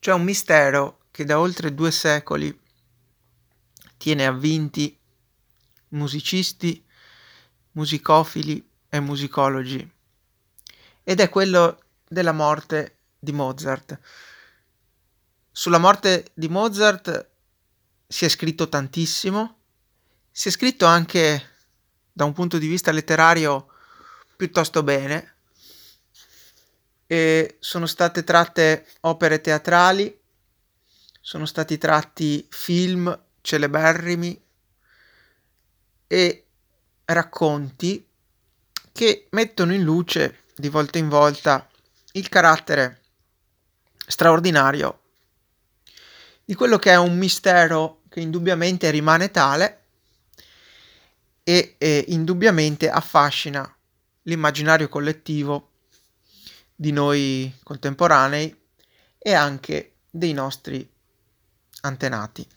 C'è un mistero che da oltre due secoli tiene avvinti musicisti, musicofili e musicologi ed è quello della morte di Mozart. Sulla morte di Mozart si è scritto tantissimo, si è scritto anche da un punto di vista letterario piuttosto bene e sono state tratte opere teatrali, sono stati tratti film celeberrimi e racconti che mettono in luce di volta in volta il carattere straordinario di quello che è un mistero che indubbiamente rimane tale e, e indubbiamente affascina l'immaginario collettivo di noi contemporanei e anche dei nostri antenati.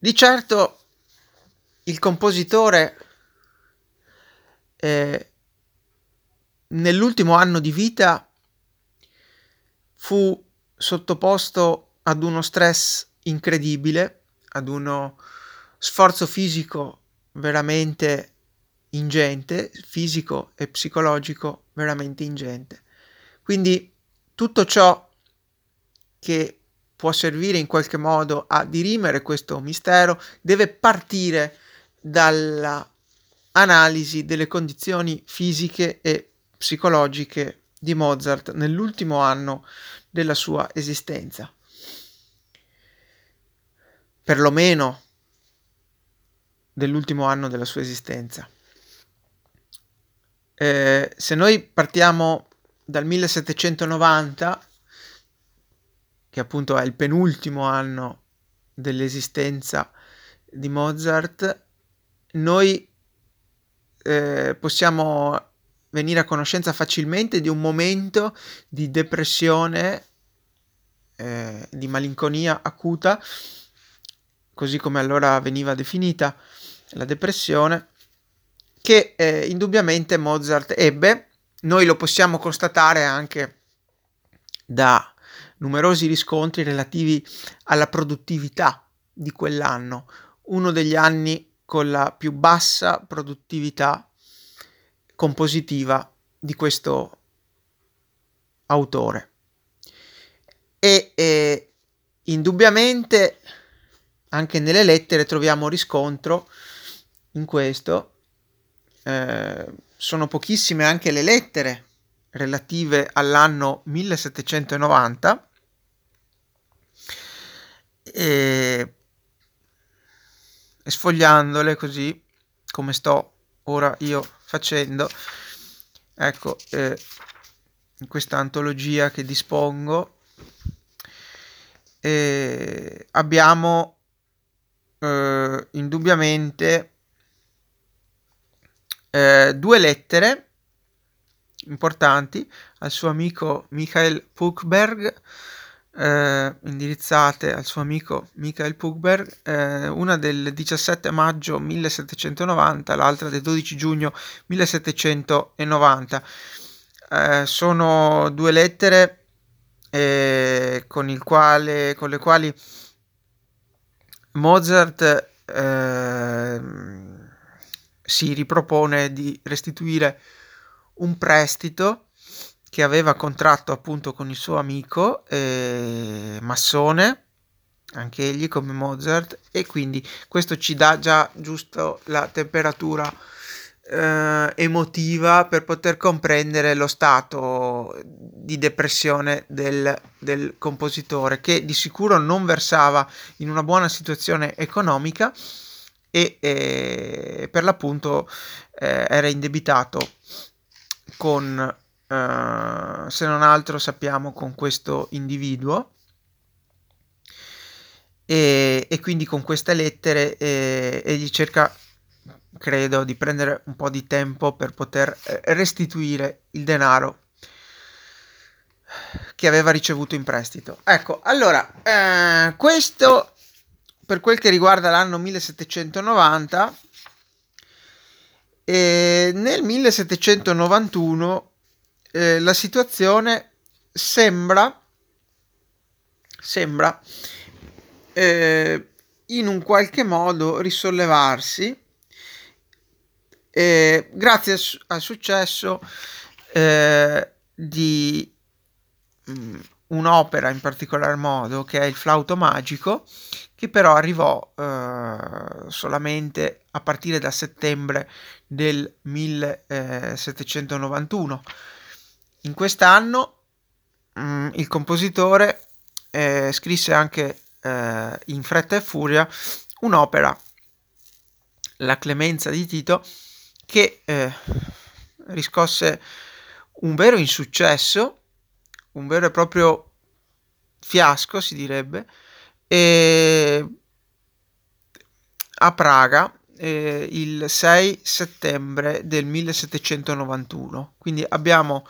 Di certo il compositore eh, nell'ultimo anno di vita fu sottoposto ad uno stress incredibile, ad uno sforzo fisico veramente ingente, fisico e psicologico veramente ingente. Quindi tutto ciò che può servire in qualche modo a dirimere questo mistero, deve partire dalla analisi delle condizioni fisiche e psicologiche di Mozart nell'ultimo anno della sua esistenza. Perlomeno dell'ultimo anno della sua esistenza. Eh, se noi partiamo dal 1790 che appunto è il penultimo anno dell'esistenza di Mozart, noi eh, possiamo venire a conoscenza facilmente di un momento di depressione, eh, di malinconia acuta, così come allora veniva definita la depressione, che eh, indubbiamente Mozart ebbe. Noi lo possiamo constatare anche da numerosi riscontri relativi alla produttività di quell'anno, uno degli anni con la più bassa produttività compositiva di questo autore. E eh, indubbiamente anche nelle lettere troviamo riscontro in questo. Eh, sono pochissime anche le lettere relative all'anno 1790 e, e sfogliandole così come sto ora io facendo ecco eh, in questa antologia che dispongo eh, abbiamo eh, indubbiamente eh, due lettere importanti al suo amico Michael Puchberg eh, indirizzate al suo amico Michael Pugberg, eh, una del 17 maggio 1790, l'altra del 12 giugno 1790. Eh, sono due lettere eh, con, quale, con, le quali Mozart ehm, si ripropone di restituire un prestito che aveva contratto appunto con il suo amico eh, massone, anche egli come Mozart, e quindi questo ci dà già giusto la temperatura eh, emotiva per poter comprendere lo stato di depressione del, del compositore, che di sicuro non versava in una buona situazione economica e eh, per l'appunto eh, era indebitato con uh, se non altro sappiamo con questo individuo e, e quindi con queste lettere eh, egli cerca credo di prendere un po' di tempo per poter eh, restituire il denaro che aveva ricevuto in prestito. Ecco, allora, eh, questo per quel che riguarda l'anno 1790, e nel 1791 eh, la situazione sembra, sembra eh, in un qualche modo risollevarsi eh, grazie al, al successo eh, di mh, mm, un'opera in particolar modo che è il flauto magico che però arrivò eh, solamente a partire da settembre del 1791 in quest'anno mh, mm, il compositore eh, scrisse anche eh, in fretta e furia un'opera la clemenza di Tito che eh, riscosse un vero insuccesso, un vero e proprio fiasco, si direbbe, e a Praga eh, il 6 settembre del 1791. Quindi abbiamo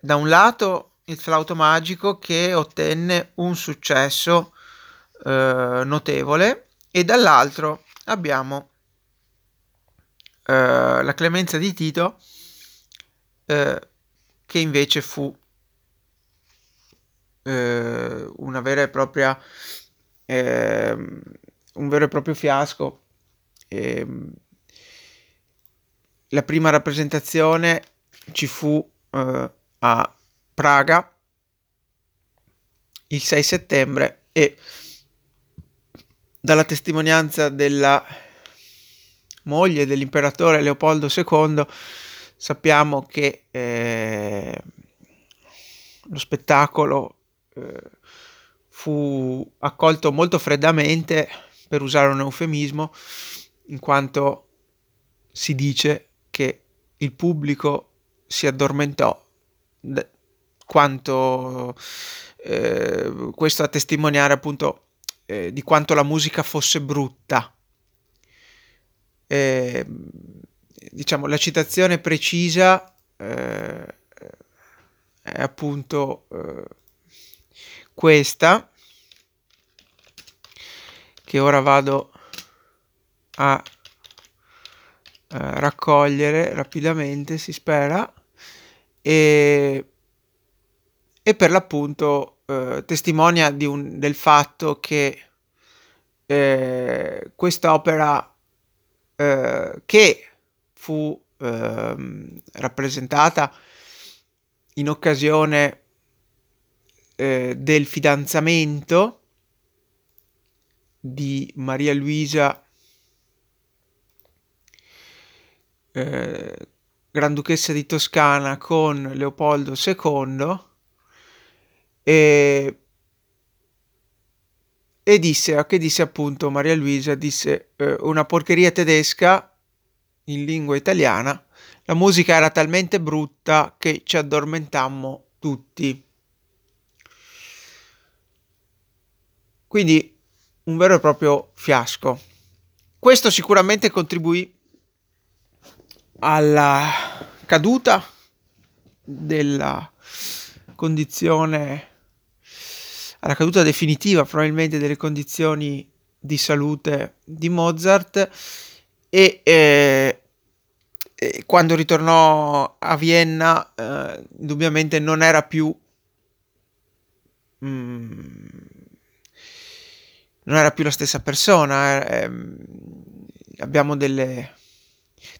da un lato il flauto magico che ottenne un successo eh, notevole e dall'altro abbiamo eh, la clemenza di Tito eh, che invece fu eh, una vera e propria ehm, un vero e proprio fiasco. Ehm, la prima rappresentazione ci fu eh, a Praga il 6 settembre e dalla testimonianza della moglie dell'imperatore Leopoldo II, sappiamo che eh, lo spettacolo eh, fu accolto molto freddamente, per usare un eufemismo, in quanto si dice che il pubblico si addormentò quanto eh, questo a testimoniare appunto eh, di quanto la musica fosse brutta. Eh, diciamo, la citazione precisa eh, è appunto eh, questa che ora vado a raccogliere rapidamente si spera e, e per l'appunto eh, testimonia un, del fatto che eh, questa opera eh, che fu eh, rappresentata in occasione eh, del fidanzamento di Maria Luisa eh, Granduchessa di Toscana con Leopoldo II e e disse, che disse appunto Maria Luisa, disse eh, una porcheria tedesca in lingua italiana, la musica era talmente brutta che ci addormentammo tutti. Quindi un vero e proprio fiasco. Questo sicuramente contribuì alla caduta della condizione alla caduta definitiva probabilmente delle condizioni di salute di Mozart e eh, quando ritornò a Vienna eh, indubbiamente non era più mm, non era più la stessa persona eh, ehm, abbiamo delle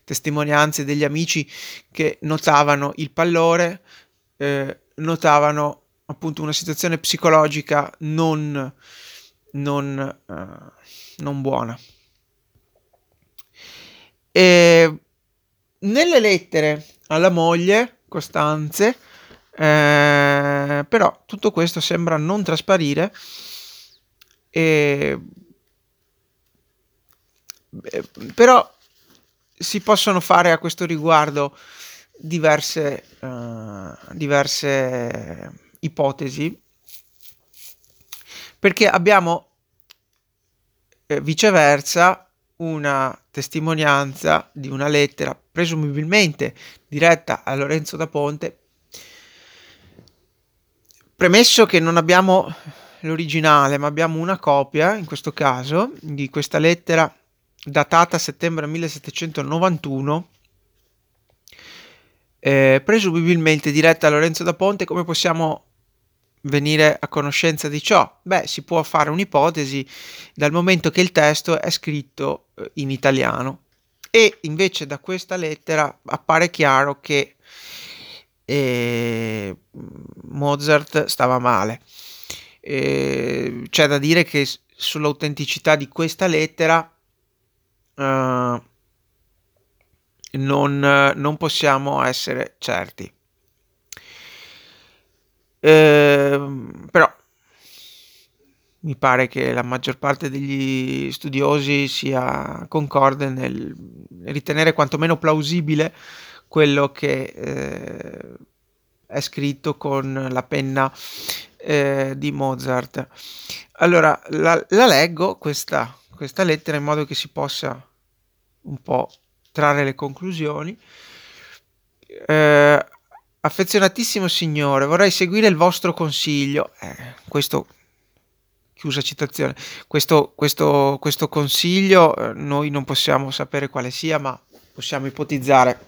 testimonianze degli amici che notavano il pallore eh, notavano appunto una situazione psicologica non, non, uh, non buona. E nelle lettere alla moglie, Costanze, eh, però tutto questo sembra non trasparire e eh, però si possono fare a questo riguardo diverse, uh, diverse ipotesi perché abbiamo eh, viceversa una testimonianza di una lettera presumibilmente diretta a Lorenzo da Ponte premesso che non abbiamo l'originale ma abbiamo una copia in questo caso di questa lettera datata settembre 1791 eh, presumibilmente diretta a Lorenzo da Ponte come possiamo venire a conoscenza di ciò? Beh, si può fare un'ipotesi dal momento che il testo è scritto eh, in italiano e invece da questa lettera appare chiaro che eh, Mozart stava male. Eh, c'è da dire che sull'autenticità di questa lettera eh, non, non possiamo essere certi. Eh, però mi pare che la maggior parte degli studiosi sia concorde nel ritenere quantomeno plausibile quello che eh, è scritto con la penna eh, di Mozart. Allora, la, la leggo questa, questa lettera in modo che si possa un po' trarre le conclusioni. Eh, affezionatissimo signore, vorrei seguire il vostro consiglio. Eh, questo, chiusa citazione, questo, questo, questo consiglio eh, noi non possiamo sapere quale sia, ma possiamo ipotizzare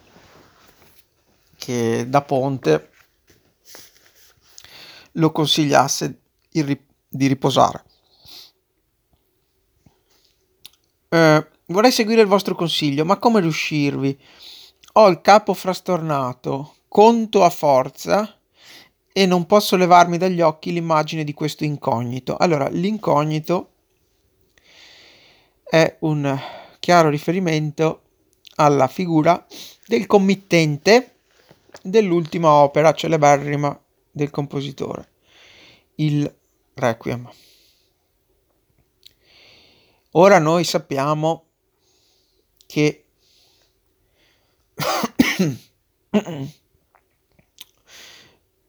che da Ponte lo consigliasse di riposare. Eh, Vorrei seguire il vostro consiglio, ma come riuscirvi? Ho il capo frastornato, conto a forza e non posso levarmi dagli occhi l'immagine di questo incognito. Allora, l'incognito è un chiaro riferimento alla figura del committente dell'ultima opera celeberrima del compositore, il Requiem. Ora noi sappiamo che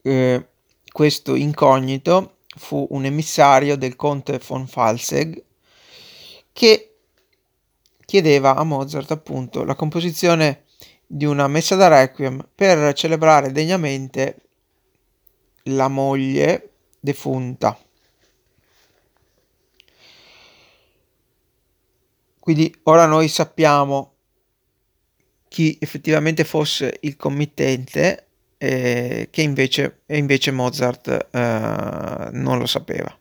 eh, questo incognito fu un emissario del conte von Falsegg che chiedeva a Mozart appunto la composizione di una messa da requiem per celebrare degnamente la moglie defunta. Quindi ora noi sappiamo chi effettivamente fosse il committente eh, che invece, invece Mozart eh, non lo sapeva.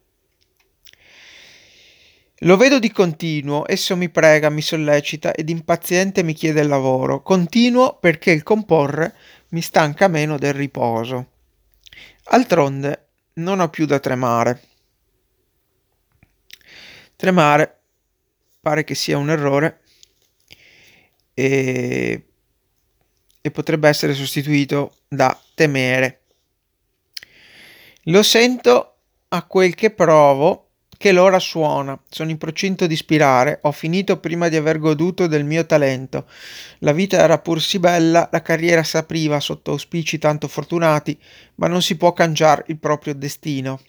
Lo vedo di continuo, esso mi prega, mi sollecita ed impaziente mi chiede il lavoro. Continuo perché il comporre mi stanca meno del riposo. Altronde non ho più da tremare. Tremare pare che sia un errore e, e potrebbe essere sostituito da temere. Lo sento a quel che provo che l'ora suona, sono in procinto di spirare, ho finito prima di aver goduto del mio talento. La vita era pur sì bella, la carriera s'apriva sotto auspici tanto fortunati, ma non si può cangiare il proprio destino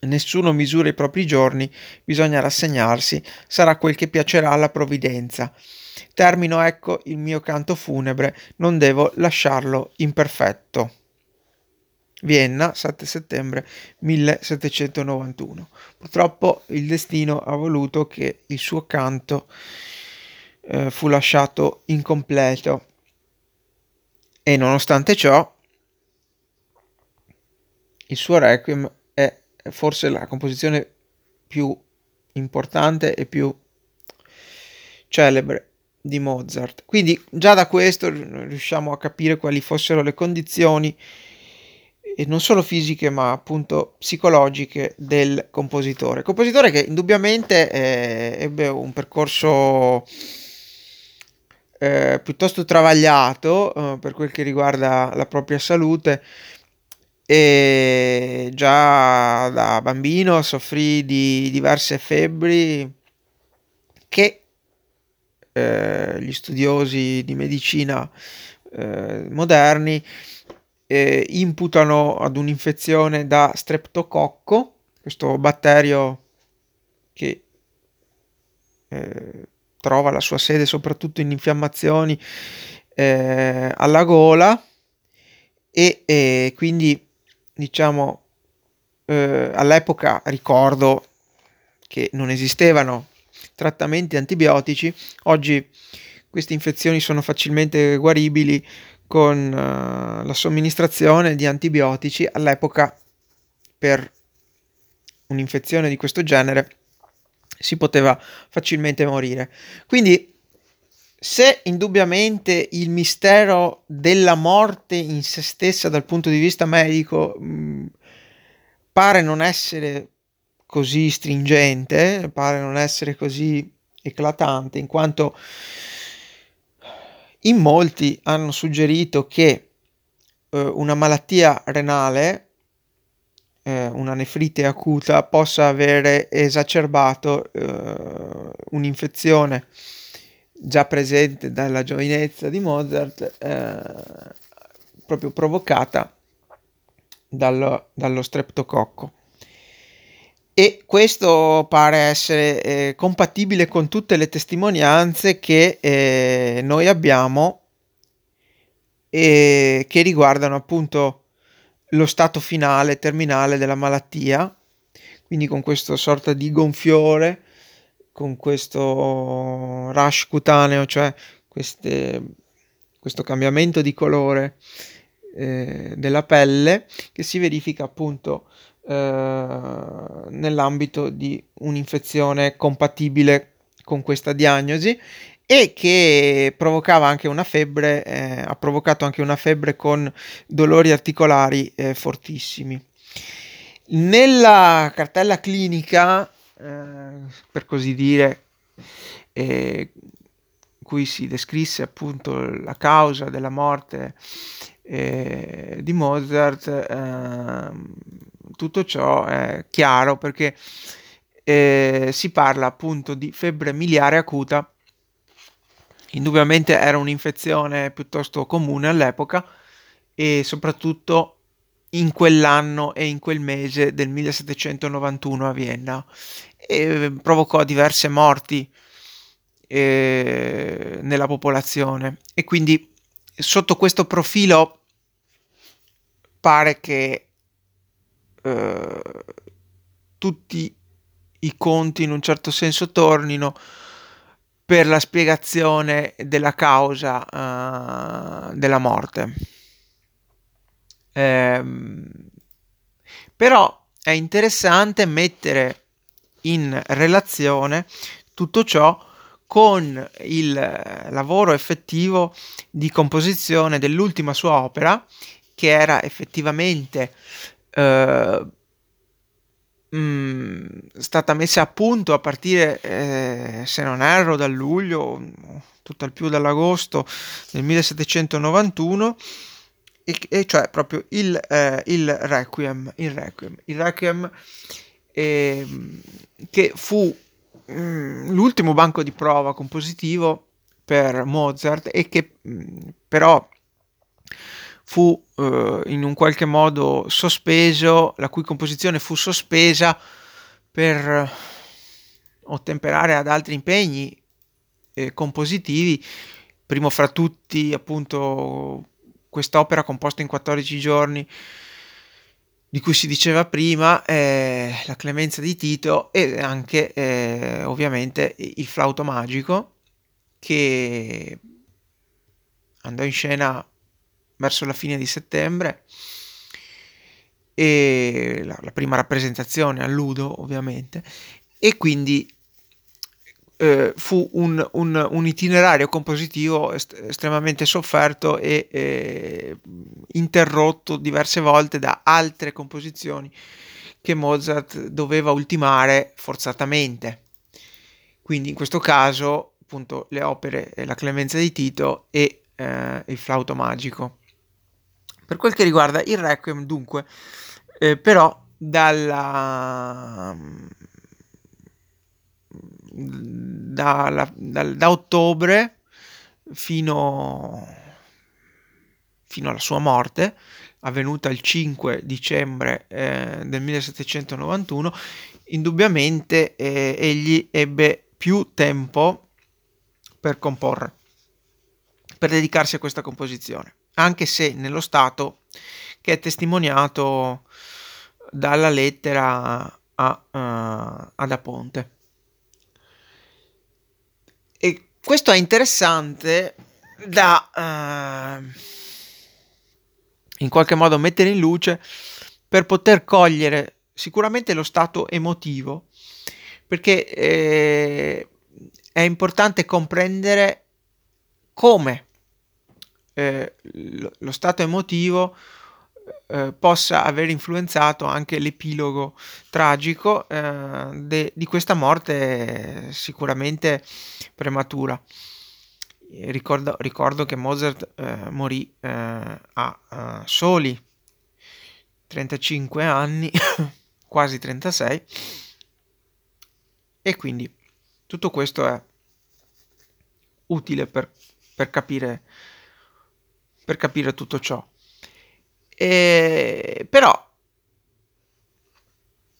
nessuno misura i propri giorni, bisogna rassegnarsi, sarà quel che piacerà alla provvidenza. Termino ecco il mio canto funebre, non devo lasciarlo imperfetto. Vienna, 7 settembre 1791. Purtroppo il destino ha voluto che il suo canto eh, fu lasciato incompleto e nonostante ciò il suo requiem forse la composizione più importante e più celebre di Mozart. Quindi già da questo riusciamo a capire quali fossero le condizioni e non solo fisiche ma appunto psicologiche del compositore. Compositore che indubbiamente eh, ebbe un percorso eh, piuttosto travagliato eh, per quel che riguarda la propria salute e già da bambino soffrì di diverse febbri che eh, gli studiosi di medicina eh, moderni eh, imputano ad un'infezione da streptococco, questo batterio che eh, trova la sua sede soprattutto in infiammazioni eh, alla gola e, quindi diciamo, eh, all'epoca ricordo che non esistevano trattamenti antibiotici, oggi queste infezioni sono facilmente guaribili con uh, la somministrazione di antibiotici, all'epoca per un'infezione di questo genere si poteva facilmente morire. Quindi se indubbiamente il mistero della morte in se stessa dal punto di vista medico mh, pare non essere così stringente, pare non essere così eclatante, in quanto in molti hanno suggerito che eh, una malattia renale, eh, una nefrite acuta, possa avere esacerbato eh, un'infezione già presente dalla giovinezza di Mozart, eh, proprio provocata dallo, dallo streptococco. E questo pare essere eh, compatibile con tutte le testimonianze che eh, noi abbiamo e che riguardano appunto lo stato finale, terminale della malattia, quindi con questa sorta di gonfiore con questo rush cutaneo, cioè queste, questo cambiamento di colore eh, della pelle che si verifica appunto eh, nell'ambito di un'infezione compatibile con questa diagnosi e che provocava anche una febbre, eh, ha provocato anche una febbre con dolori articolari eh, fortissimi. Nella cartella clinica eh, per così dire, eh, cui si descrisse appunto la causa della morte eh, di Mozart, ehm, tutto ciò è chiaro perché eh, si parla appunto di febbre miliare acuta. Indubbiamente era un'infezione piuttosto comune all'epoca e soprattutto in quell'anno e in quel mese del 1791 a Vienna e provocò diverse morti eh, nella popolazione e quindi sotto questo profilo pare che eh, tutti i conti in un certo senso tornino per la spiegazione della causa uh, della morte. Ehm, però è interessante mettere in relazione tutto ciò con il lavoro effettivo di composizione dell'ultima sua opera, che era effettivamente eh, mm, stata messa a punto a partire, eh, se non erro, dal luglio, tutto al più dall'agosto del 1791, e, e cioè proprio il, eh, il Requiem. Il Requiem, il Requiem eh, che fu mh, mm, l'ultimo banco di prova compositivo per Mozart e che mh, mm, però fu eh, in un qualche modo sospeso, la cui composizione fu sospesa per ottemperare ad altri impegni eh, compositivi, primo fra tutti appunto quest'opera composta in 14 giorni di cui si diceva prima, eh, la clemenza di Tito e anche eh, ovviamente il flauto magico che andò in scena verso la fine di settembre e la, la prima rappresentazione a Ludo ovviamente e quindi eh, fu un, un, un, itinerario compositivo est- estremamente sofferto e eh, interrotto diverse volte da altre composizioni che Mozart doveva ultimare forzatamente. Quindi in questo caso appunto le opere La Clemenza di Tito e eh, Il flauto magico. Per quel che riguarda il Requiem, dunque, eh, però dalla da, da, da ottobre fino, fino, alla sua morte, avvenuta il 5 dicembre eh, del 1791, indubbiamente eh, egli ebbe più tempo per comporre, per dedicarsi a questa composizione, anche se nello stato che è testimoniato dalla lettera a, uh, ad Aponte. E questo è interessante da uh, in qualche modo mettere in luce per poter cogliere sicuramente lo stato emotivo, perché eh, è importante comprendere come eh, lo stato emotivo eh, possa aver influenzato anche l'epilogo tragico eh, de, di questa morte sicuramente prematura. Ricordo, ricordo che Mozart eh, morì eh, a soli 35 anni, quasi 36, e quindi tutto questo è utile per, per, capire, per capire tutto ciò. E, però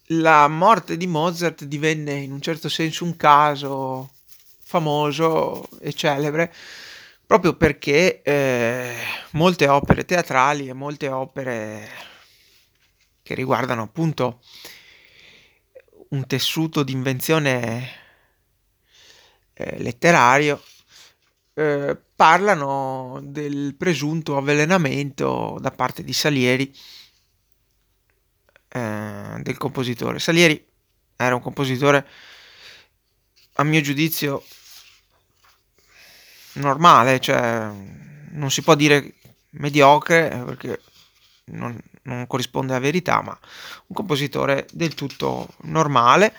la morte di Mozart divenne in un certo senso un caso famoso e celebre proprio perché eh, molte opere teatrali e molte opere che riguardano appunto un tessuto di invenzione eh, letterario eh, parlano del presunto avvelenamento da parte di Salieri eh, del compositore. Salieri era un compositore, a mio giudizio, normale, cioè non si può dire mediocre perché non, non corrisponde alla verità, ma un compositore del tutto normale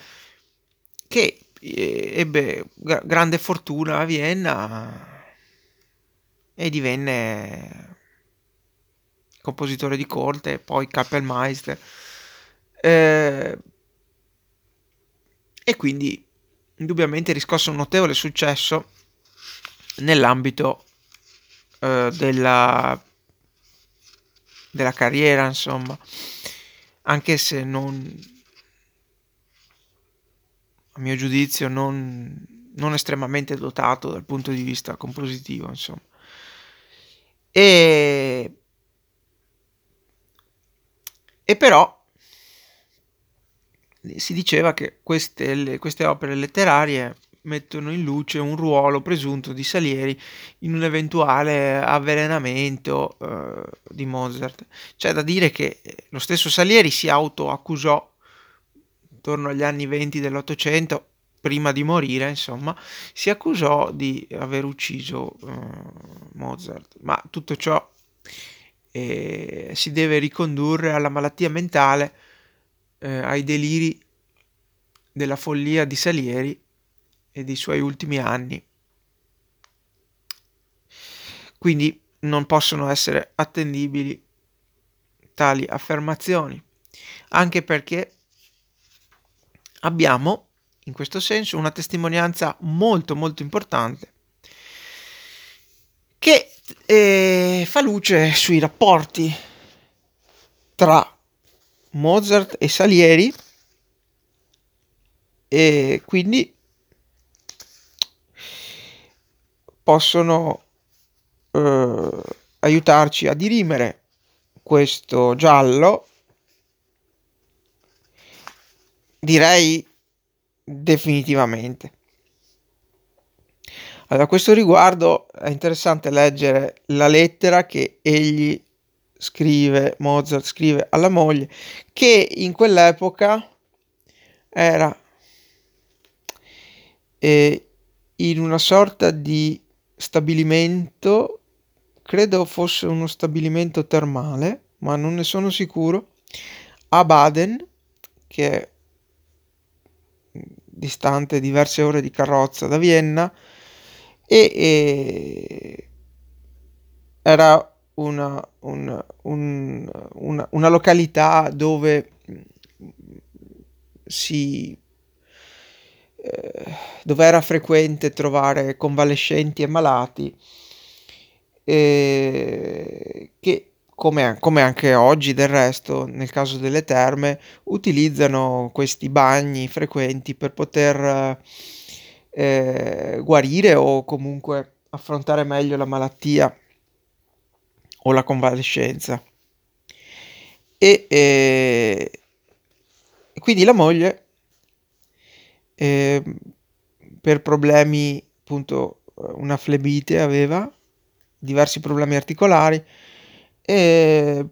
che ebbe grande fortuna a Vienna e divenne compositore di corte, poi Kapellmeister. Eh, e quindi indubbiamente riscosse un notevole successo nell'ambito eh, della, della carriera, insomma, anche se non a mio giudizio non, non estremamente dotato dal punto di vista compositivo, insomma. E, e però si diceva che queste, le, queste opere letterarie mettono in luce un ruolo presunto di Salieri in un eventuale avvelenamento eh, di Mozart. C'è da dire che lo stesso Salieri si autoaccusò intorno agli anni 20 dell'Ottocento, prima di morire, insomma, si accusò di aver ucciso uh, Mozart. Ma tutto ciò eh, si deve ricondurre alla malattia mentale, eh, ai deliri della follia di Salieri e dei suoi ultimi anni. Quindi non possono essere attendibili tali affermazioni, anche perché abbiamo in questo senso una testimonianza molto molto importante che eh, fa luce sui rapporti tra Mozart e Salieri e quindi possono eh, aiutarci a dirimere questo giallo direi definitivamente. Allora, a questo riguardo è interessante leggere la lettera che egli scrive, Mozart scrive alla moglie, che in quell'epoca era eh, in una sorta di stabilimento, credo fosse uno stabilimento termale, ma non ne sono sicuro, a Baden, che è distante diverse ore di carrozza da Vienna e, e era una, una, un, una, una, località dove si eh, dove era frequente trovare convalescenti e malati eh, che come, come, anche oggi del resto, nel caso delle terme, utilizzano questi bagni frequenti per poter eh, guarire o comunque affrontare meglio la malattia o la convalescenza. E eh, quindi la moglie, eh, per problemi, appunto, una flebite aveva, diversi problemi articolari, e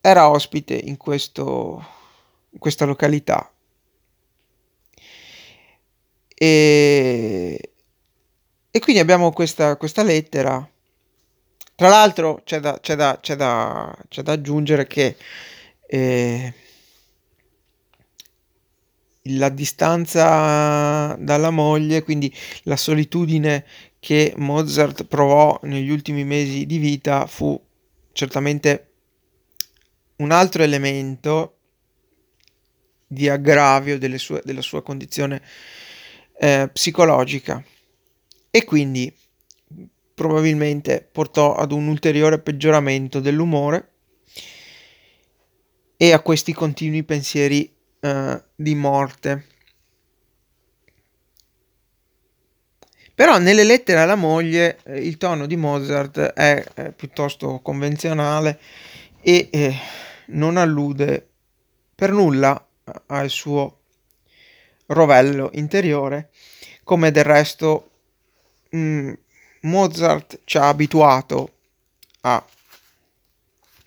era ospite in, questo, in questa località. E, e quindi abbiamo questa, questa lettera. Tra l'altro c'è da, c'è da, c'è da, c'è da aggiungere che eh, la distanza dalla moglie, quindi la solitudine che Mozart provò negli ultimi mesi di vita fu certamente un altro elemento di aggravio sue, della sua condizione eh, psicologica e quindi probabilmente portò ad un ulteriore peggioramento dell'umore e a questi continui pensieri eh, di morte. Però nelle lettere alla moglie eh, il tono di Mozart è, è piuttosto convenzionale e eh, non allude per nulla al suo rovello interiore, come del resto mh, mm, Mozart ci ha abituato a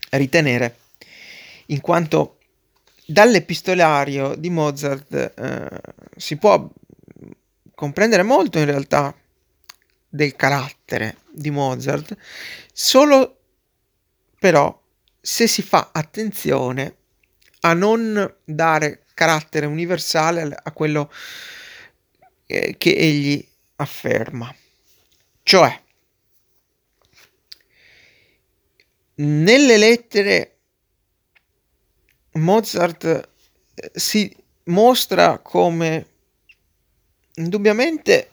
ritenere, in quanto dall'epistolario di Mozart eh, si può comprendere molto in realtà del carattere di Mozart, solo però se si fa attenzione a non dare carattere universale a quello eh, che egli afferma. Cioè, nelle lettere Mozart eh, si mostra come indubbiamente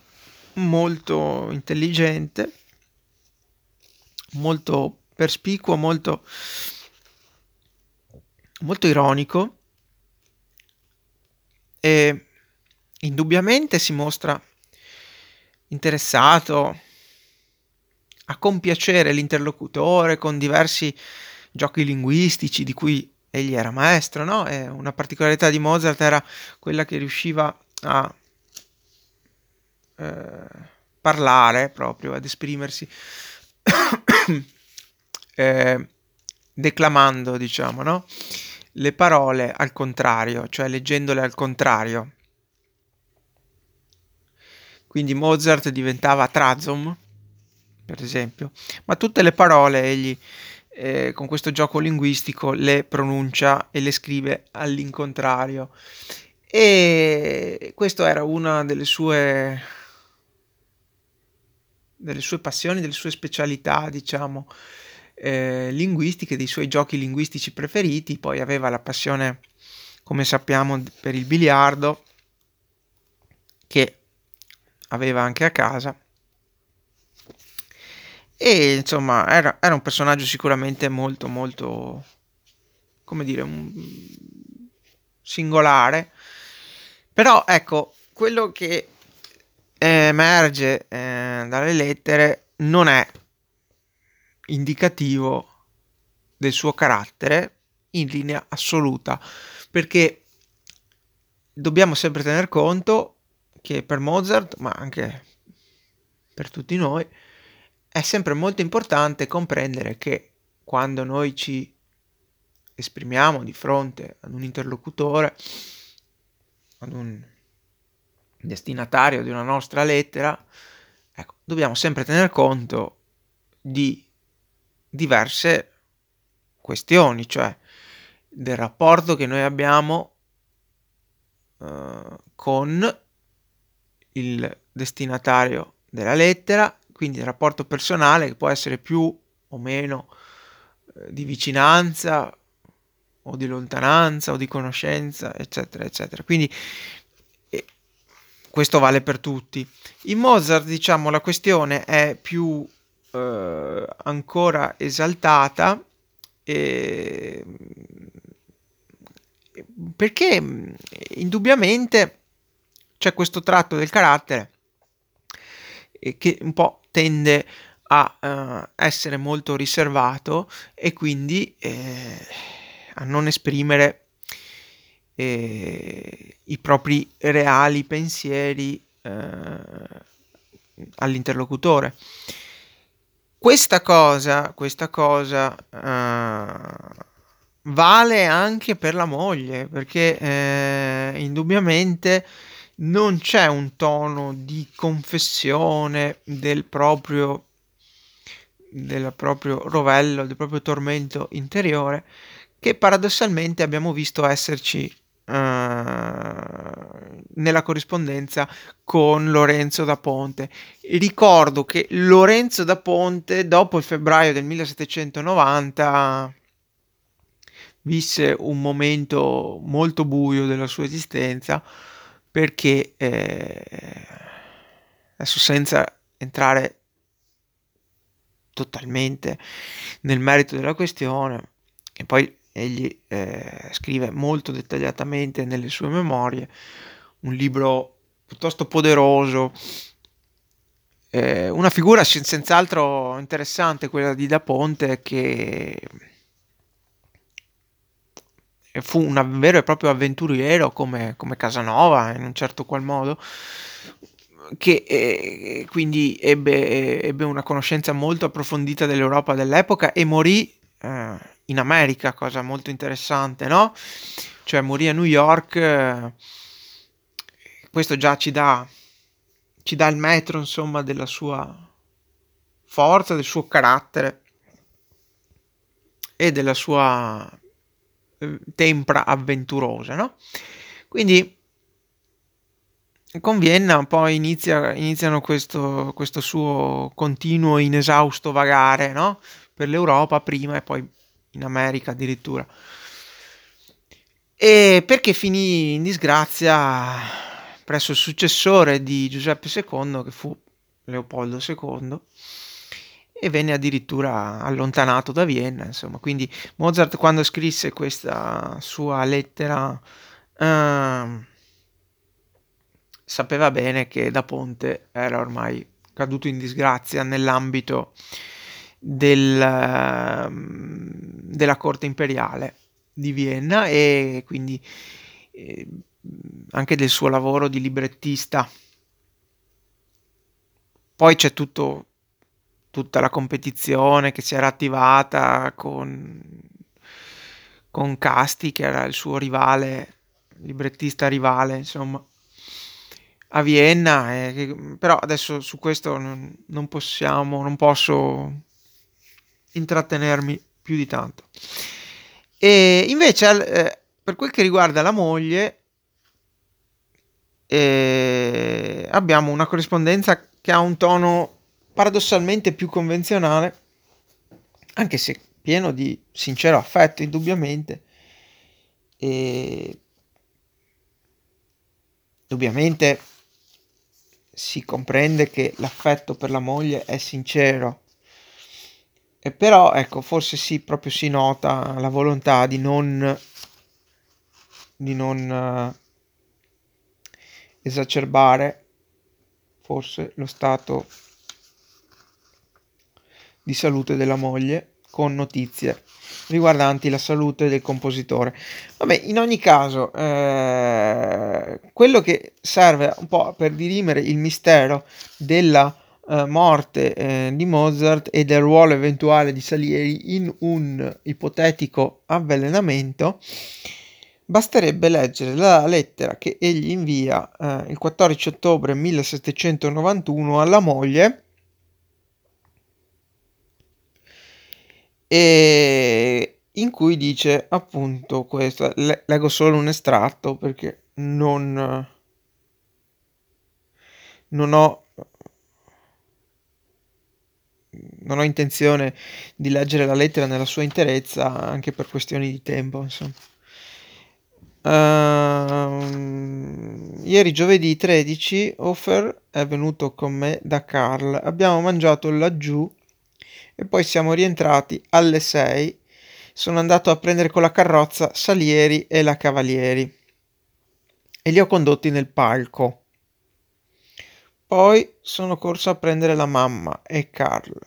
molto intelligente, molto perspicuo, molto, molto ironico e indubbiamente si mostra interessato a compiacere l'interlocutore con diversi giochi linguistici di cui egli era maestro, no? Una particolarità di Mozart era quella che riusciva a eh, parlare proprio, ad esprimersi eh, declamando, diciamo, no? Le parole al contrario, cioè leggendole al contrario. Quindi Mozart diventava Trazom, per esempio, ma tutte le parole egli eh, con questo gioco linguistico le pronuncia e le scrive all'incontrario. E questo era una delle sue delle sue passioni, delle sue specialità, diciamo, eh, linguistiche, dei suoi giochi linguistici preferiti. Poi aveva la passione, come sappiamo, per il biliardo, che aveva anche a casa. E insomma, era, era un personaggio sicuramente molto, molto, come dire, un, singolare. Però ecco, quello che emerge eh, dalle lettere non è indicativo del suo carattere in linea assoluta, perché dobbiamo sempre tener conto che per Mozart, ma anche per tutti noi, è sempre molto importante comprendere che quando noi ci esprimiamo di fronte ad un interlocutore, ad un destinatario di una nostra lettera, ecco, dobbiamo sempre tener conto di diverse questioni, cioè del rapporto che noi abbiamo uh, con il destinatario della lettera, quindi il rapporto personale che può essere più o meno uh, di vicinanza o di lontananza o di conoscenza, eccetera, eccetera. Quindi questo vale per tutti. In Mozart, diciamo, la questione è più eh, ancora esaltata eh, perché mm, indubbiamente c'è questo tratto del carattere eh, che un po' tende a uh, essere molto riservato e quindi eh, a non esprimere eh, i propri reali pensieri eh, all'interlocutore. Questa cosa, questa cosa eh, vale anche per la moglie, perché eh, indubbiamente non c'è un tono di confessione del proprio, del proprio rovello, del proprio tormento interiore, che paradossalmente abbiamo visto esserci uh, nella corrispondenza con Lorenzo da Ponte. Ricordo che Lorenzo da Ponte, dopo il febbraio del 1790, visse un momento molto buio della sua esistenza perché eh, adesso senza entrare totalmente nel merito della questione e poi egli eh, scrive molto dettagliatamente nelle sue memorie un libro piuttosto poderoso eh, una figura senz'altro interessante quella di Da Ponte che fu un vero e proprio avventuriero come, come Casanova in un certo qual modo che eh, quindi ebbe, ebbe, una conoscenza molto approfondita dell'Europa dell'epoca e morì eh, in America, cosa molto interessante, no? Cioè morì a New York, eh, questo già ci dà, ci dà il metro, insomma, della sua forza, del suo carattere e della sua tempra avventurosa, no? Quindi con Vienna poi inizia, iniziano questo, questo, suo continuo inesausto vagare, no? Per l'Europa prima e poi in America addirittura. E perché finì in disgrazia presso il successore di Giuseppe II, che fu Leopoldo II, e venne addirittura allontanato da Vienna. Insomma, quindi Mozart quando scrisse questa sua lettera eh, sapeva bene che Da Ponte era ormai caduto in disgrazia nell'ambito del, uh, della corte imperiale di Vienna e quindi eh, anche del suo lavoro di librettista. Poi c'è tutto tutta la competizione che si era attivata con, con Casti, che era il suo rivale, librettista rivale, insomma, a Vienna. Eh, però adesso su questo non, non possiamo, non posso intrattenermi più di tanto. E invece, eh, per quel che riguarda la moglie, eh, abbiamo una corrispondenza che ha un tono paradossalmente più convenzionale, anche se pieno di sincero affetto, indubbiamente. E indubbiamente si comprende che l'affetto per la moglie è sincero. E però, ecco, forse sì, proprio si nota la volontà di non, di non uh, esacerbare forse lo stato di salute della moglie con notizie riguardanti la salute del compositore. Vabbè, in ogni caso, eh, quello che serve un po' per dirimere il mistero della eh, morte eh, di Mozart e del ruolo eventuale di Salieri in un ipotetico avvelenamento, basterebbe leggere la lettera che egli invia eh, il 14 ottobre 1791 alla moglie e in cui dice appunto questo, le- leggo solo un estratto perché non, non ho non ho intenzione di leggere la lettera nella sua interezza anche per questioni di tempo Uh, ieri giovedì 13 Offer è venuto con me da Carl abbiamo mangiato laggiù e poi siamo rientrati alle 6. Sono andato a prendere con la carrozza Salieri e la Cavalieri e li ho condotti nel palco. Poi sono corso a prendere la mamma e Carl,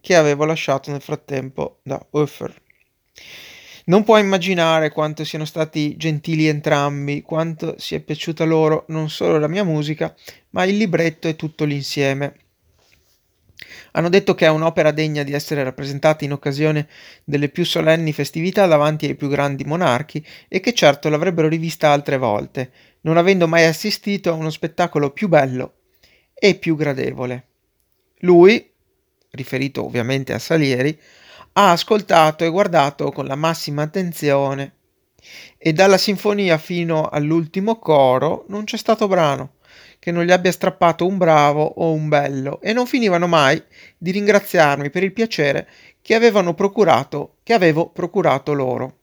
che avevo lasciato nel frattempo da Hofer. Non puoi immaginare quanto siano stati gentili entrambi, quanto sia piaciuta loro non solo la mia musica, ma il libretto e tutto l'insieme. Hanno detto che è un'opera degna di essere rappresentata in occasione delle più solenni festività davanti ai più grandi monarchi e che certo l'avrebbero rivista altre volte, non avendo mai assistito a uno spettacolo più bello e più gradevole. Lui, riferito ovviamente a Salieri, ha ascoltato e guardato con la massima attenzione e dalla sinfonia fino all'ultimo coro non c'è stato brano che non gli abbia strappato un bravo o un bello e non finivano mai di ringraziarmi per il piacere che avevano procurato, che avevo procurato loro.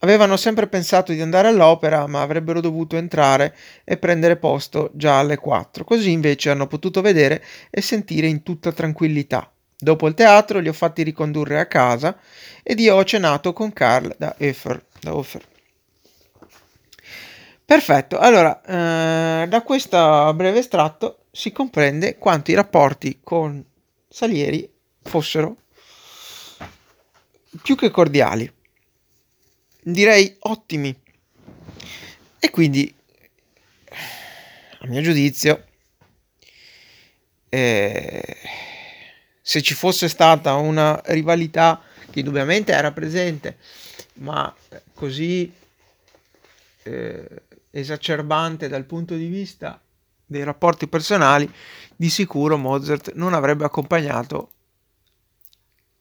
Avevano sempre pensato di andare all'opera, ma avrebbero dovuto entrare e prendere posto già alle quattro. Così invece hanno potuto vedere e sentire in tutta tranquillità. Dopo il teatro li ho fatti ricondurre a casa ed io ho cenato con Carl. Da Offer. Perfetto, allora eh, da questo breve estratto si comprende quanto i rapporti con Salieri fossero più che cordiali direi ottimi. E quindi, a mio giudizio, eh, se ci fosse stata una rivalità che indubbiamente era presente, ma così eh, esacerbante dal punto di vista dei rapporti personali, di sicuro Mozart non avrebbe accompagnato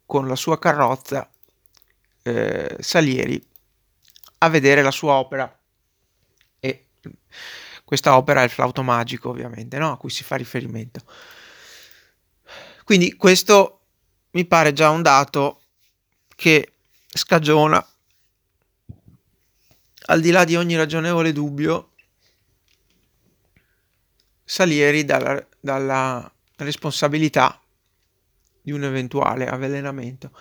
con la sua carrozza eh, Salieri a vedere la sua opera. E questa opera è il flauto magico, ovviamente, no? a cui si fa riferimento. Quindi questo mi pare già un dato che scagiona, al di là di ogni ragionevole dubbio, Salieri dalla, dalla responsabilità di un eventuale avvelenamento.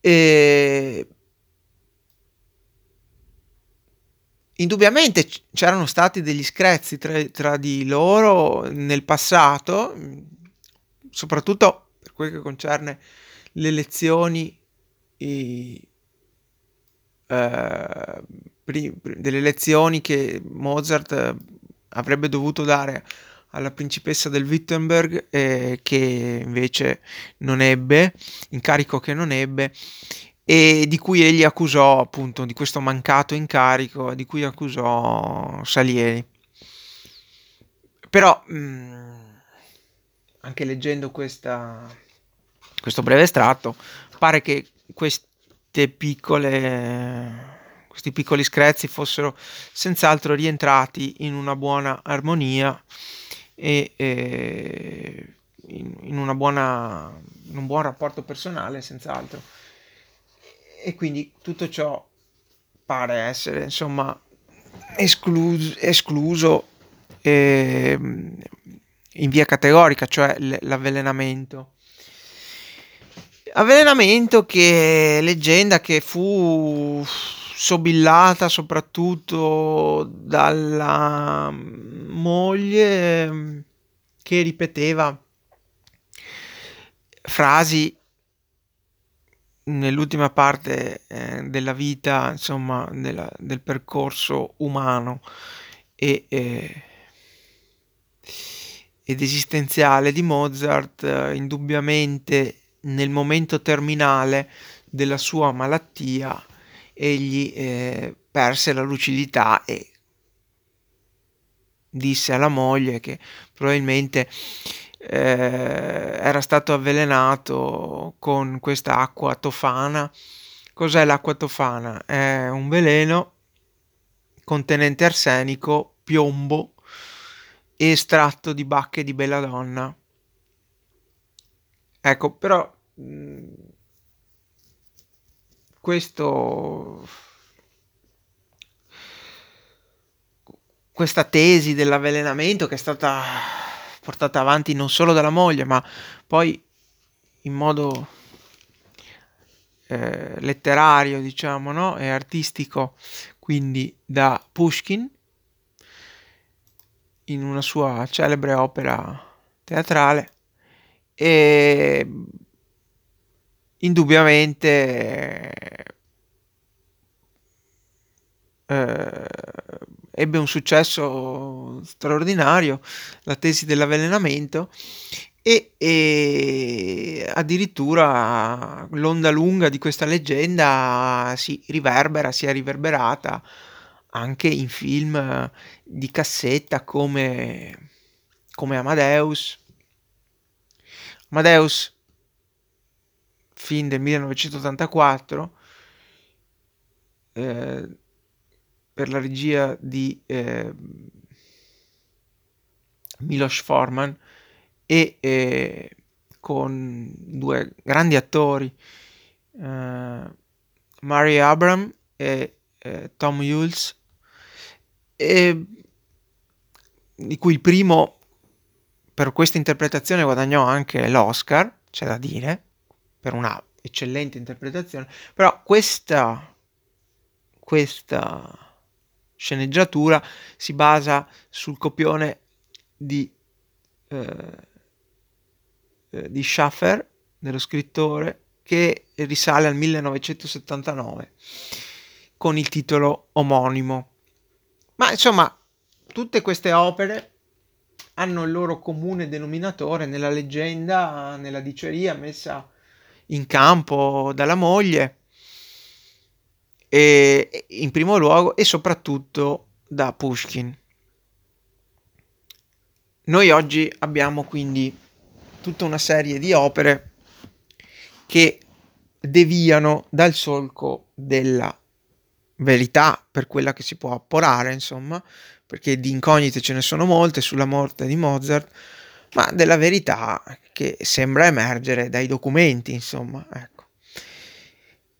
E Indubbiamente c'erano stati degli screzi tra, tra di loro nel passato, soprattutto per quel che concerne le lezioni i, eh, delle lezioni che Mozart avrebbe dovuto dare alla principessa del Wittenberg eh, che invece non ebbe, incarico che non ebbe e di cui egli accusò appunto di questo mancato incarico, di cui accusò Salieri. Però mh, mm, anche leggendo questa, questo breve estratto pare che queste piccole questi piccoli screzi fossero senz'altro rientrati in una buona armonia e, e in, in, buona, in un buon rapporto personale senz'altro e quindi tutto ciò pare essere insomma escluso, escluso eh, in via categorica, cioè l'avvelenamento. Avvelenamento che leggenda che fu sobillata soprattutto dalla moglie che ripeteva frasi nell'ultima parte eh, della vita, insomma, della, del percorso umano e, eh, ed esistenziale di Mozart, eh, indubbiamente nel momento terminale della sua malattia, egli eh, perse la lucidità e disse alla moglie che probabilmente eh, era stato avvelenato con questa acqua tofana. Cos'è l'acqua tofana? È un veleno contenente arsenico, piombo e estratto di bacche di belladonna. Ecco, però mm, questo questa tesi dell'avvelenamento che è stata portata avanti non solo dalla moglie, ma poi in modo eh, letterario, diciamo, no? e artistico, quindi da Pushkin in una sua celebre opera teatrale e indubbiamente eh, ebbe un successo straordinario, la tesi dell'avvelenamento, e, e, addirittura l'onda lunga di questa leggenda si riverbera, si è riverberata anche in film di cassetta come, come Amadeus. Amadeus, film del 1984, eh, per la regia di eh, Milos Forman e eh, con due grandi attori, eh, Mary Abram e eh, Tom Hulse, e, di cui il primo per questa interpretazione guadagnò anche l'Oscar, c'è da dire, per una eccellente interpretazione, però questa, questa sceneggiatura si basa sul copione di eh, eh, di Schaffer, dello scrittore, che risale al 1979 con il titolo omonimo. Ma insomma, tutte queste opere hanno il loro comune denominatore nella leggenda, nella diceria messa in campo dalla moglie, e in primo luogo e soprattutto da Pushkin. Noi oggi abbiamo quindi tutta una serie di opere che deviano dal solco della verità per quella che si può apporare, insomma, perché di incognite ce ne sono molte sulla morte di Mozart, ma della verità che sembra emergere dai documenti, insomma, ecco,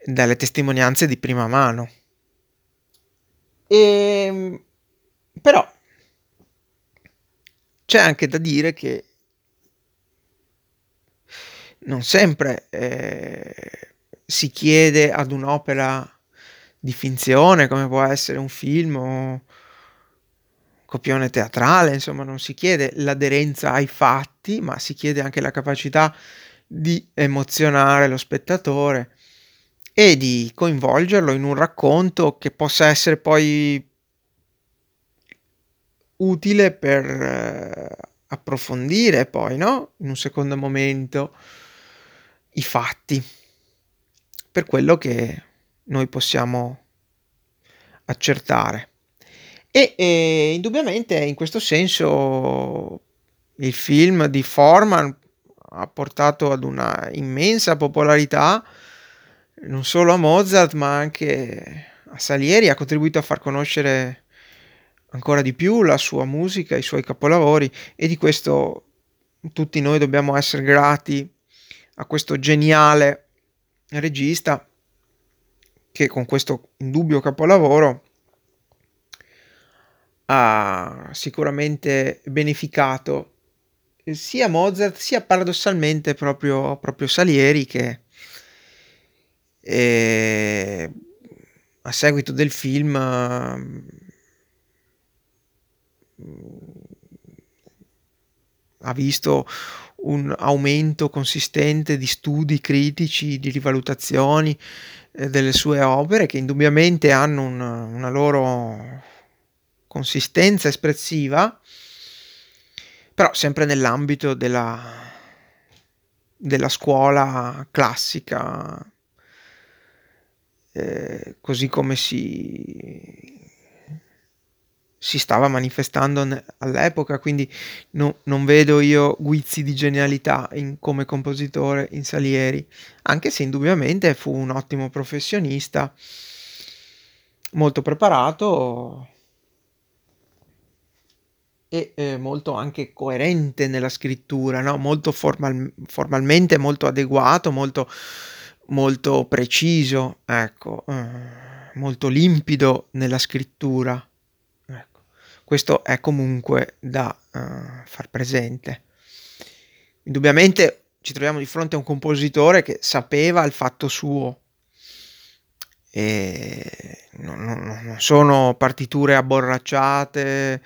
dalle testimonianze di prima mano. E, ehm, però c'è anche da dire che non sempre eh, si chiede ad un'opera di finzione come può essere un film o copione teatrale, insomma non si chiede l'aderenza ai fatti, ma si chiede anche la capacità di emozionare lo spettatore e di coinvolgerlo in un racconto che possa essere poi utile per eh, approfondire poi, no? In un secondo momento i fatti per quello che noi possiamo accertare. E, e indubbiamente in questo senso il film di Forman ha portato ad una immensa popolarità non solo a Mozart ma anche a Salieri, ha contribuito a far conoscere ancora di più la sua musica, i suoi capolavori e di questo tutti noi dobbiamo essere grati a questo geniale regista che con questo indubbio capolavoro ha sicuramente beneficato sia Mozart sia paradossalmente proprio, proprio Salieri che eh, a seguito del film ha visto un aumento consistente di studi critici, di rivalutazioni eh, delle sue opere che indubbiamente hanno un, una loro consistenza espressiva, però sempre nell'ambito della, della scuola classica, eh, così come si si stava manifestando all'epoca, quindi no, non vedo io guizzi di genialità in, come compositore in Salieri, anche se indubbiamente fu un ottimo professionista, molto preparato e eh, molto anche coerente nella scrittura, no? molto formal, formalmente molto adeguato, molto, molto preciso, ecco, eh, molto limpido nella scrittura. Questo è comunque da uh, far presente. Indubbiamente ci troviamo di fronte a un compositore che sapeva il fatto suo. E non, non, non sono partiture abborracciate,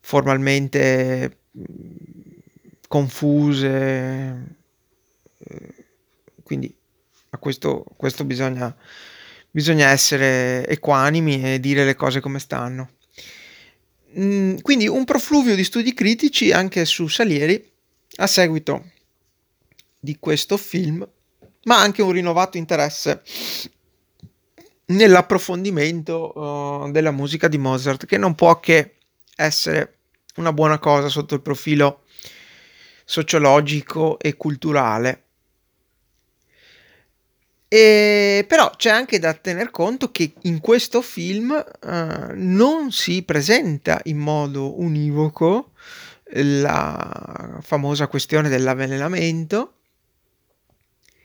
formalmente confuse. Quindi a questo, questo bisogna, bisogna essere equanimi e dire le cose come stanno. Mm, quindi un profluvio di studi critici anche su Salieri a seguito di questo film, ma anche un rinnovato interesse nell'approfondimento uh, della musica di Mozart, che non può che essere una buona cosa sotto il profilo sociologico e culturale. E però c'è anche da tener conto che in questo film uh, non si presenta in modo univoco la famosa questione dell'avvelenamento,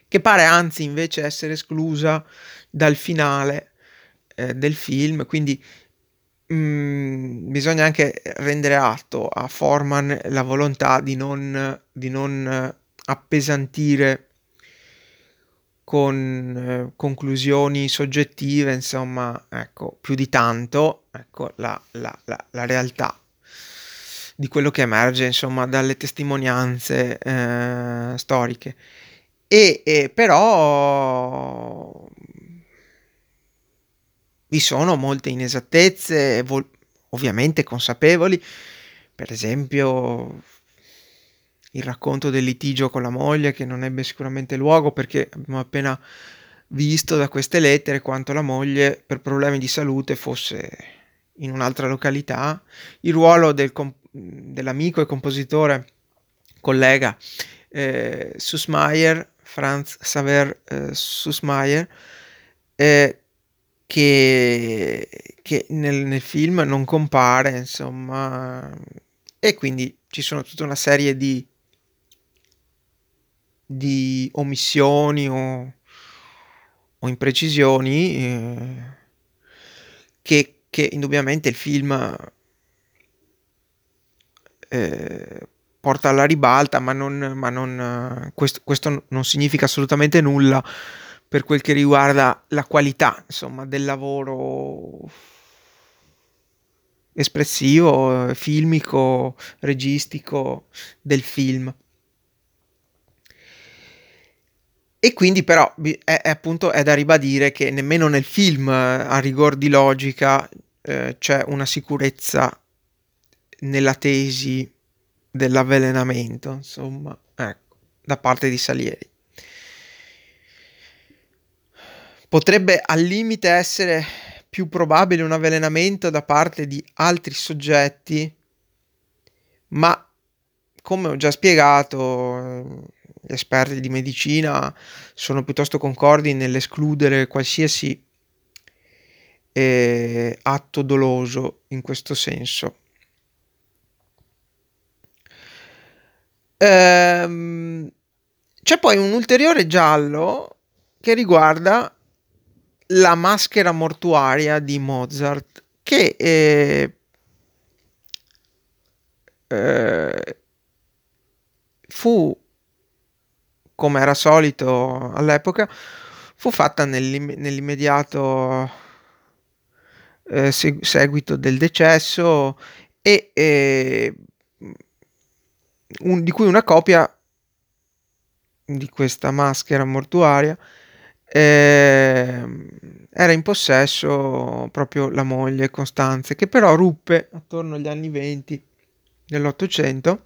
che pare anzi invece essere esclusa dal finale eh, del film, quindi mh, mm, bisogna anche rendere atto a Forman la volontà di non, di non appesantire con eh, conclusioni soggettive, insomma, ecco, più di tanto, ecco, la, la, la, la realtà di quello che emerge, insomma, dalle testimonianze eh, storiche. E, e però vi sono molte inesattezze, vol- ovviamente consapevoli, per esempio il racconto del litigio con la moglie che non ebbe sicuramente luogo perché abbiamo appena visto da queste lettere quanto la moglie per problemi di salute fosse in un'altra località, il ruolo del comp- dell'amico e compositore collega eh, Sussmayer, Franz Saver eh, Sussmayer, eh, che, che nel, nel, film non compare, insomma, e quindi ci sono tutta una serie di di omissioni o, o imprecisioni eh, che, che, indubbiamente il film eh, porta alla ribalta, ma, non, ma non, questo, questo, non significa assolutamente nulla per quel che riguarda la qualità insomma, del lavoro espressivo, filmico, registico del film. E quindi però è, è, appunto è da ribadire che nemmeno nel film a rigor di logica eh, c'è una sicurezza nella tesi dell'avvelenamento, insomma, ecco, da parte di Salieri. Potrebbe al limite essere più probabile un avvelenamento da parte di altri soggetti, ma come ho già spiegato, esperti di medicina sono piuttosto concordi nell'escludere qualsiasi eh, atto doloso in questo senso. Ehm, c'è poi un ulteriore giallo che riguarda la maschera mortuaria di Mozart che eh, eh, fu come era solito all'epoca, fu fatta nell'im- nell'immediato eh, seg- seguito del decesso e eh, un, di cui una copia di questa maschera mortuaria eh, era in possesso proprio la moglie Costanze, che però ruppe attorno agli anni 20 dell'Ottocento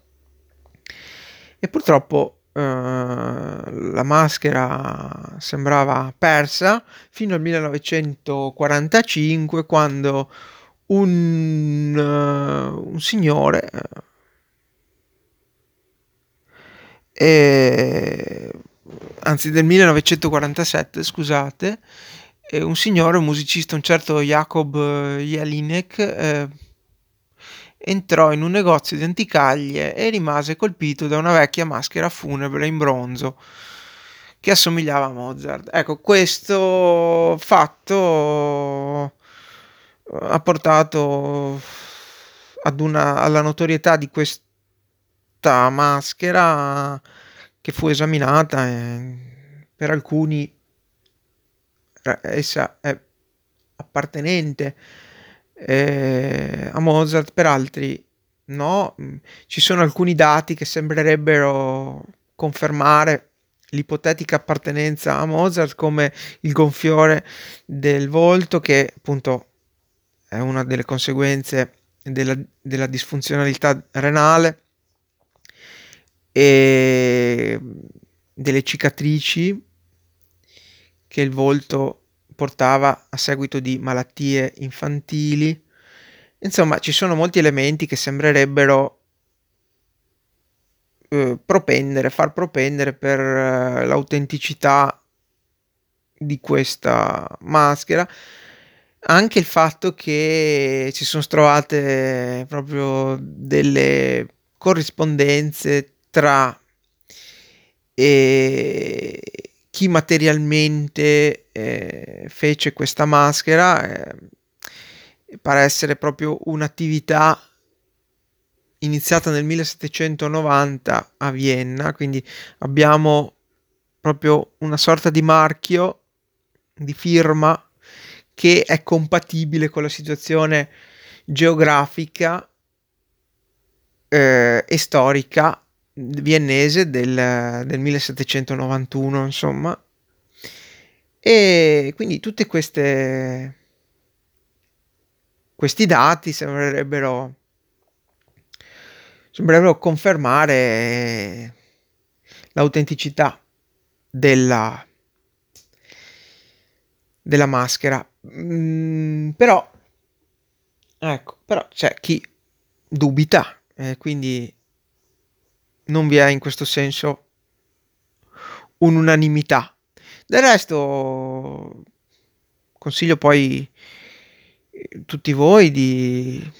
e purtroppo la maschera sembrava persa fino al 1945 quando un, uh, un signore eh, anzi del 1947 scusate un signore un musicista un certo Jakob Jelinek eh, entrò in un negozio di anticaglie e rimase colpito da una vecchia maschera funebre in bronzo che assomigliava a Mozart. Ecco, questo fatto ha portato una, alla notorietà di questa maschera che fu esaminata e per alcuni essa è appartenente eh, a Mozart, per altri no. Ci sono alcuni dati che sembrerebbero confermare l'ipotetica appartenenza a Mozart come il gonfiore del volto che appunto è una delle conseguenze della, della disfunzionalità renale e delle cicatrici che il volto portava a seguito di malattie infantili. Insomma, ci sono molti elementi che sembrerebbero eh, propendere, far propendere per eh, l'autenticità di questa maschera. Anche il fatto che ci sono trovate proprio delle corrispondenze tra eh, chi materialmente eh, fece questa maschera eh, pare essere proprio un'attività iniziata nel 1790 a Vienna, quindi abbiamo proprio una sorta di marchio, di firma che è compatibile con la situazione geografica eh, e storica viennese del, del 1791, insomma. E quindi queste questi dati sembrerebbero sembrerebbero confermare l'autenticità della, della maschera. Mm, però, ecco, però c'è chi dubita, eh, quindi non vi è in questo senso un'unanimità. Del resto, consiglio poi eh, tutti voi di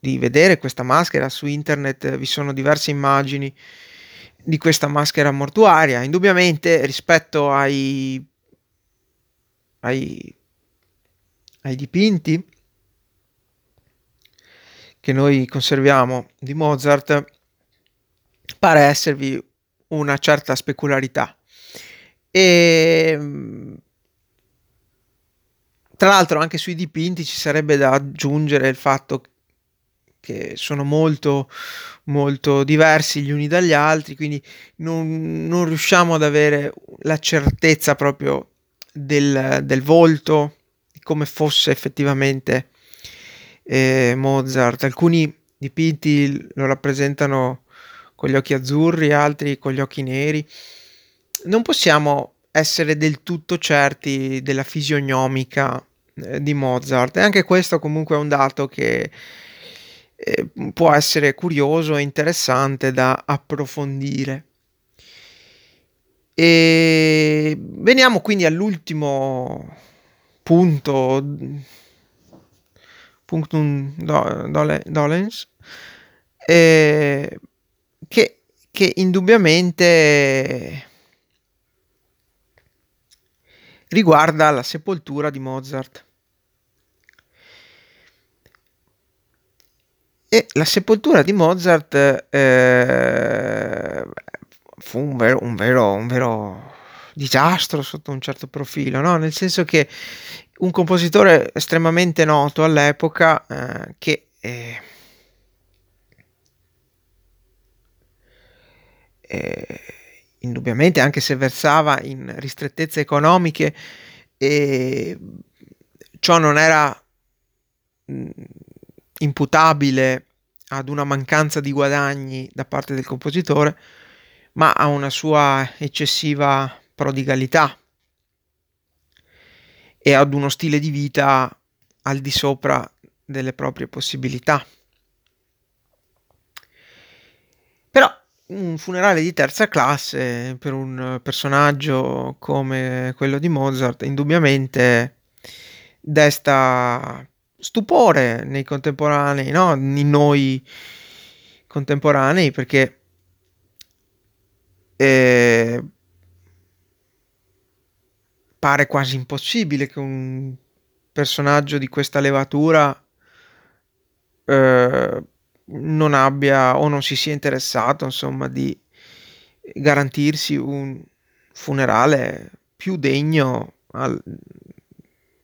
di vedere questa maschera su internet, vi sono diverse immagini di questa maschera mortuaria. Indubbiamente rispetto ai, ai, ai dipinti che noi conserviamo di Mozart, pare esservi una certa specularità. E tra l'altro anche sui dipinti ci sarebbe da aggiungere il fatto che sono molto molto diversi gli uni dagli altri, quindi non, non riusciamo ad avere la certezza proprio del, del volto, di come fosse effettivamente eh, Mozart. Alcuni dipinti lo rappresentano con gli occhi azzurri, altri con gli occhi neri. Non possiamo essere del tutto certi della fisionomica eh, di Mozart e anche questo comunque è un dato che eh, può essere curioso e interessante da approfondire. E veniamo quindi all'ultimo punto, punctum dolens, eh, che, che indubbiamente riguarda la sepoltura di Mozart. E la sepoltura di Mozart eh, fu un vero, un, vero, un vero, disastro sotto un certo profilo, no? nel senso che un compositore estremamente noto all'epoca eh, che eh, eh indubbiamente anche se versava in ristrettezze economiche ciò non era mh, imputabile ad una mancanza di guadagni da parte del compositore, ma a una sua eccessiva prodigalità e ad uno stile di vita al di sopra delle proprie possibilità. Però un funerale di terza classe per un personaggio come quello di Mozart indubbiamente desta stupore nei contemporanei, no? in noi contemporanei, perché eh, pare quasi impossibile che un personaggio di questa levatura eh, non abbia o non si sia interessato, insomma, di garantirsi un funerale più degno al,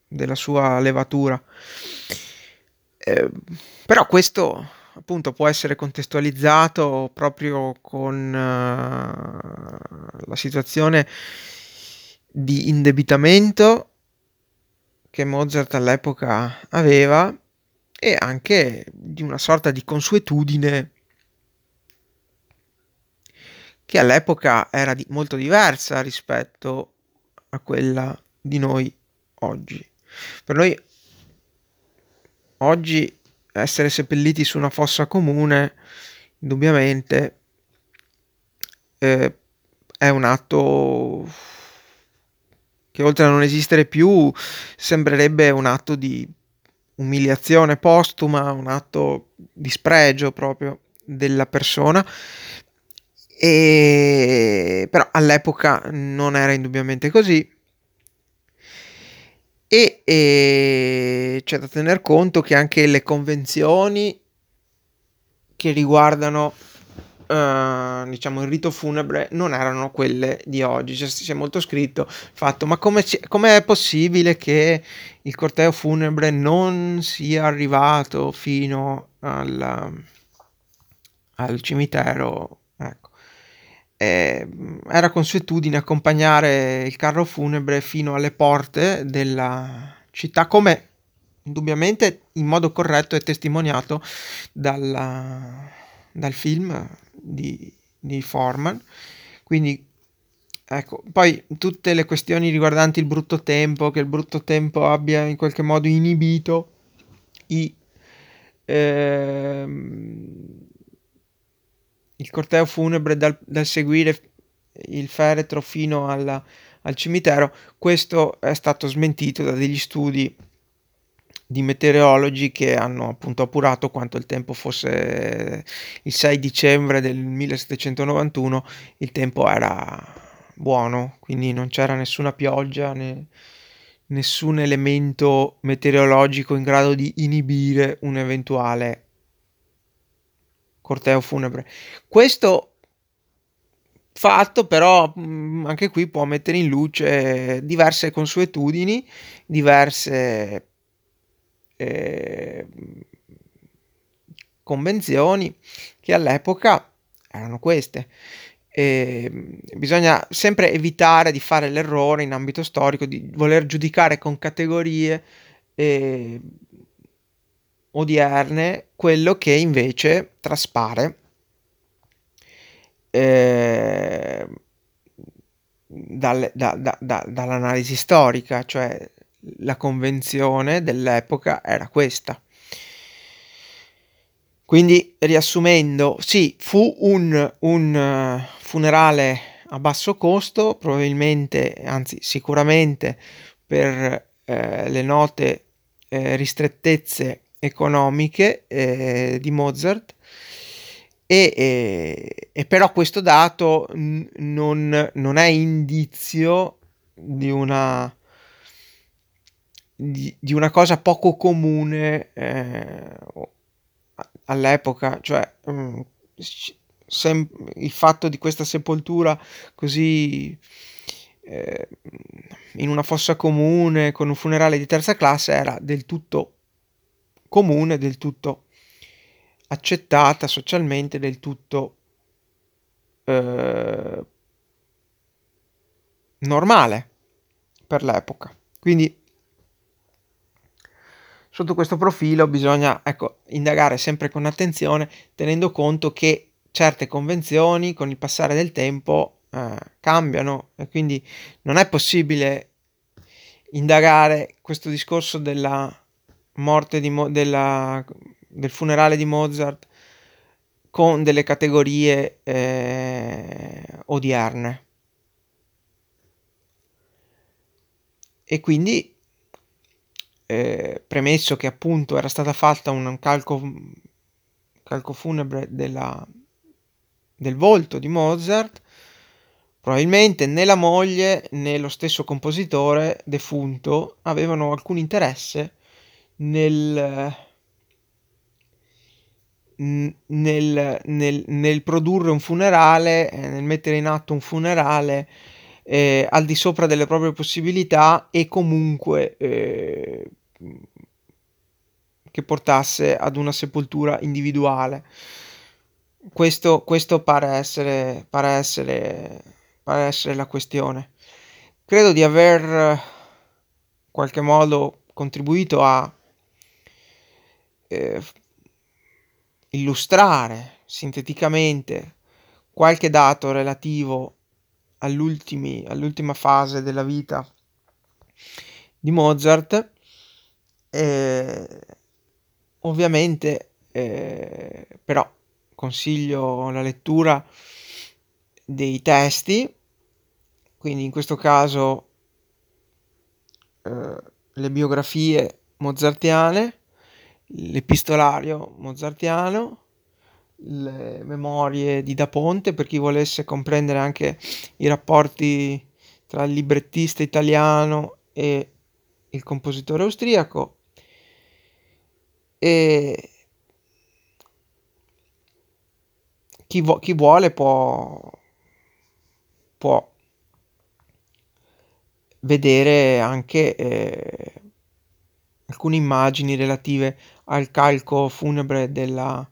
della sua levatura. Eh, però questo appunto può essere contestualizzato proprio con uh, la situazione di indebitamento che Mozart all'epoca aveva e anche di una sorta di consuetudine che all'epoca era di- molto diversa rispetto a quella di noi oggi. Per noi oggi essere seppelliti su una fossa comune, indubbiamente, eh, è un atto che oltre a non esistere più sembrerebbe un atto di umiliazione postuma, un atto di spregio proprio della persona. E però all'epoca non era indubbiamente così. E, e c'è da tener conto che anche le convenzioni che riguardano Uh, diciamo il rito funebre non erano quelle di oggi. C'è, c'è molto scritto il fatto ma come è possibile che il corteo funebre non sia arrivato fino al, al cimitero? Ecco. Eh, era consuetudine accompagnare il carro funebre fino alle porte della città come indubbiamente in modo corretto è testimoniato dalla, dal film di, di Foreman. Quindi Ecco, poi tutte le questioni riguardanti il brutto tempo, che il brutto tempo abbia in qualche modo inibito i, ehm, il corteo funebre dal, dal, seguire il feretro fino alla, al cimitero, questo è stato smentito da degli studi di meteorologi che hanno appunto appurato quanto il tempo fosse il 6 dicembre del 1791 il tempo era buono quindi non c'era nessuna pioggia né nessun elemento meteorologico in grado di inibire un eventuale corteo funebre. Questo fatto però anche qui può mettere in luce diverse consuetudini diverse eh, convenzioni che all'epoca erano queste. E bisogna sempre evitare di fare l'errore in ambito storico di voler giudicare con categorie eh, odierne quello che invece traspare eh, dal, da, da, da, dall'analisi storica, cioè la convenzione dell'epoca era questa. Quindi, riassumendo, sì, fu un, un uh, funerale a basso costo, probabilmente, anzi sicuramente per eh, le note eh, ristrettezze economiche eh, di Mozart, e, e, però questo dato n- non, non, è indizio di una di, di una cosa poco comune eh, all'epoca, cioè um, sem- il fatto di questa sepoltura così eh, in una fossa comune con un funerale di terza classe era del tutto comune, del tutto accettata socialmente, del tutto eh, normale per l'epoca. Quindi sotto questo profilo bisogna ecco, indagare sempre con attenzione, tenendo conto che certe convenzioni con il passare del tempo eh, cambiano e quindi non è possibile indagare questo discorso della morte di Mo- della, del funerale di Mozart con delle categorie eh, odierne. E quindi eh, premesso che appunto era stata fatta un calco, calco funebre della, del volto di Mozart, probabilmente né la moglie né lo stesso compositore defunto avevano alcun interesse nel, nel, nel, nel produrre un funerale, eh, nel mettere in atto un funerale eh, al di sopra delle proprie possibilità e comunque eh, che portasse ad una sepoltura individuale. Questo, questo pare, essere, pare, essere, pare essere la questione. Credo di aver in qualche modo contribuito a eh, illustrare sinteticamente qualche dato relativo all'ultima fase della vita di Mozart. Eh, ovviamente, eh, però, consiglio la lettura dei testi, quindi in questo caso eh, le biografie mozartiane, l'epistolario mozartiano, le memorie di Da Ponte per chi volesse comprendere anche i rapporti tra il librettista italiano e il compositore austriaco. E chi, vo- chi vuole può, può vedere anche eh, alcune immagini relative al calco funebre della,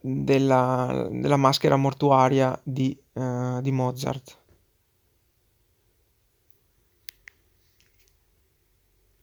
della, della maschera mortuaria di, uh, di Mozart.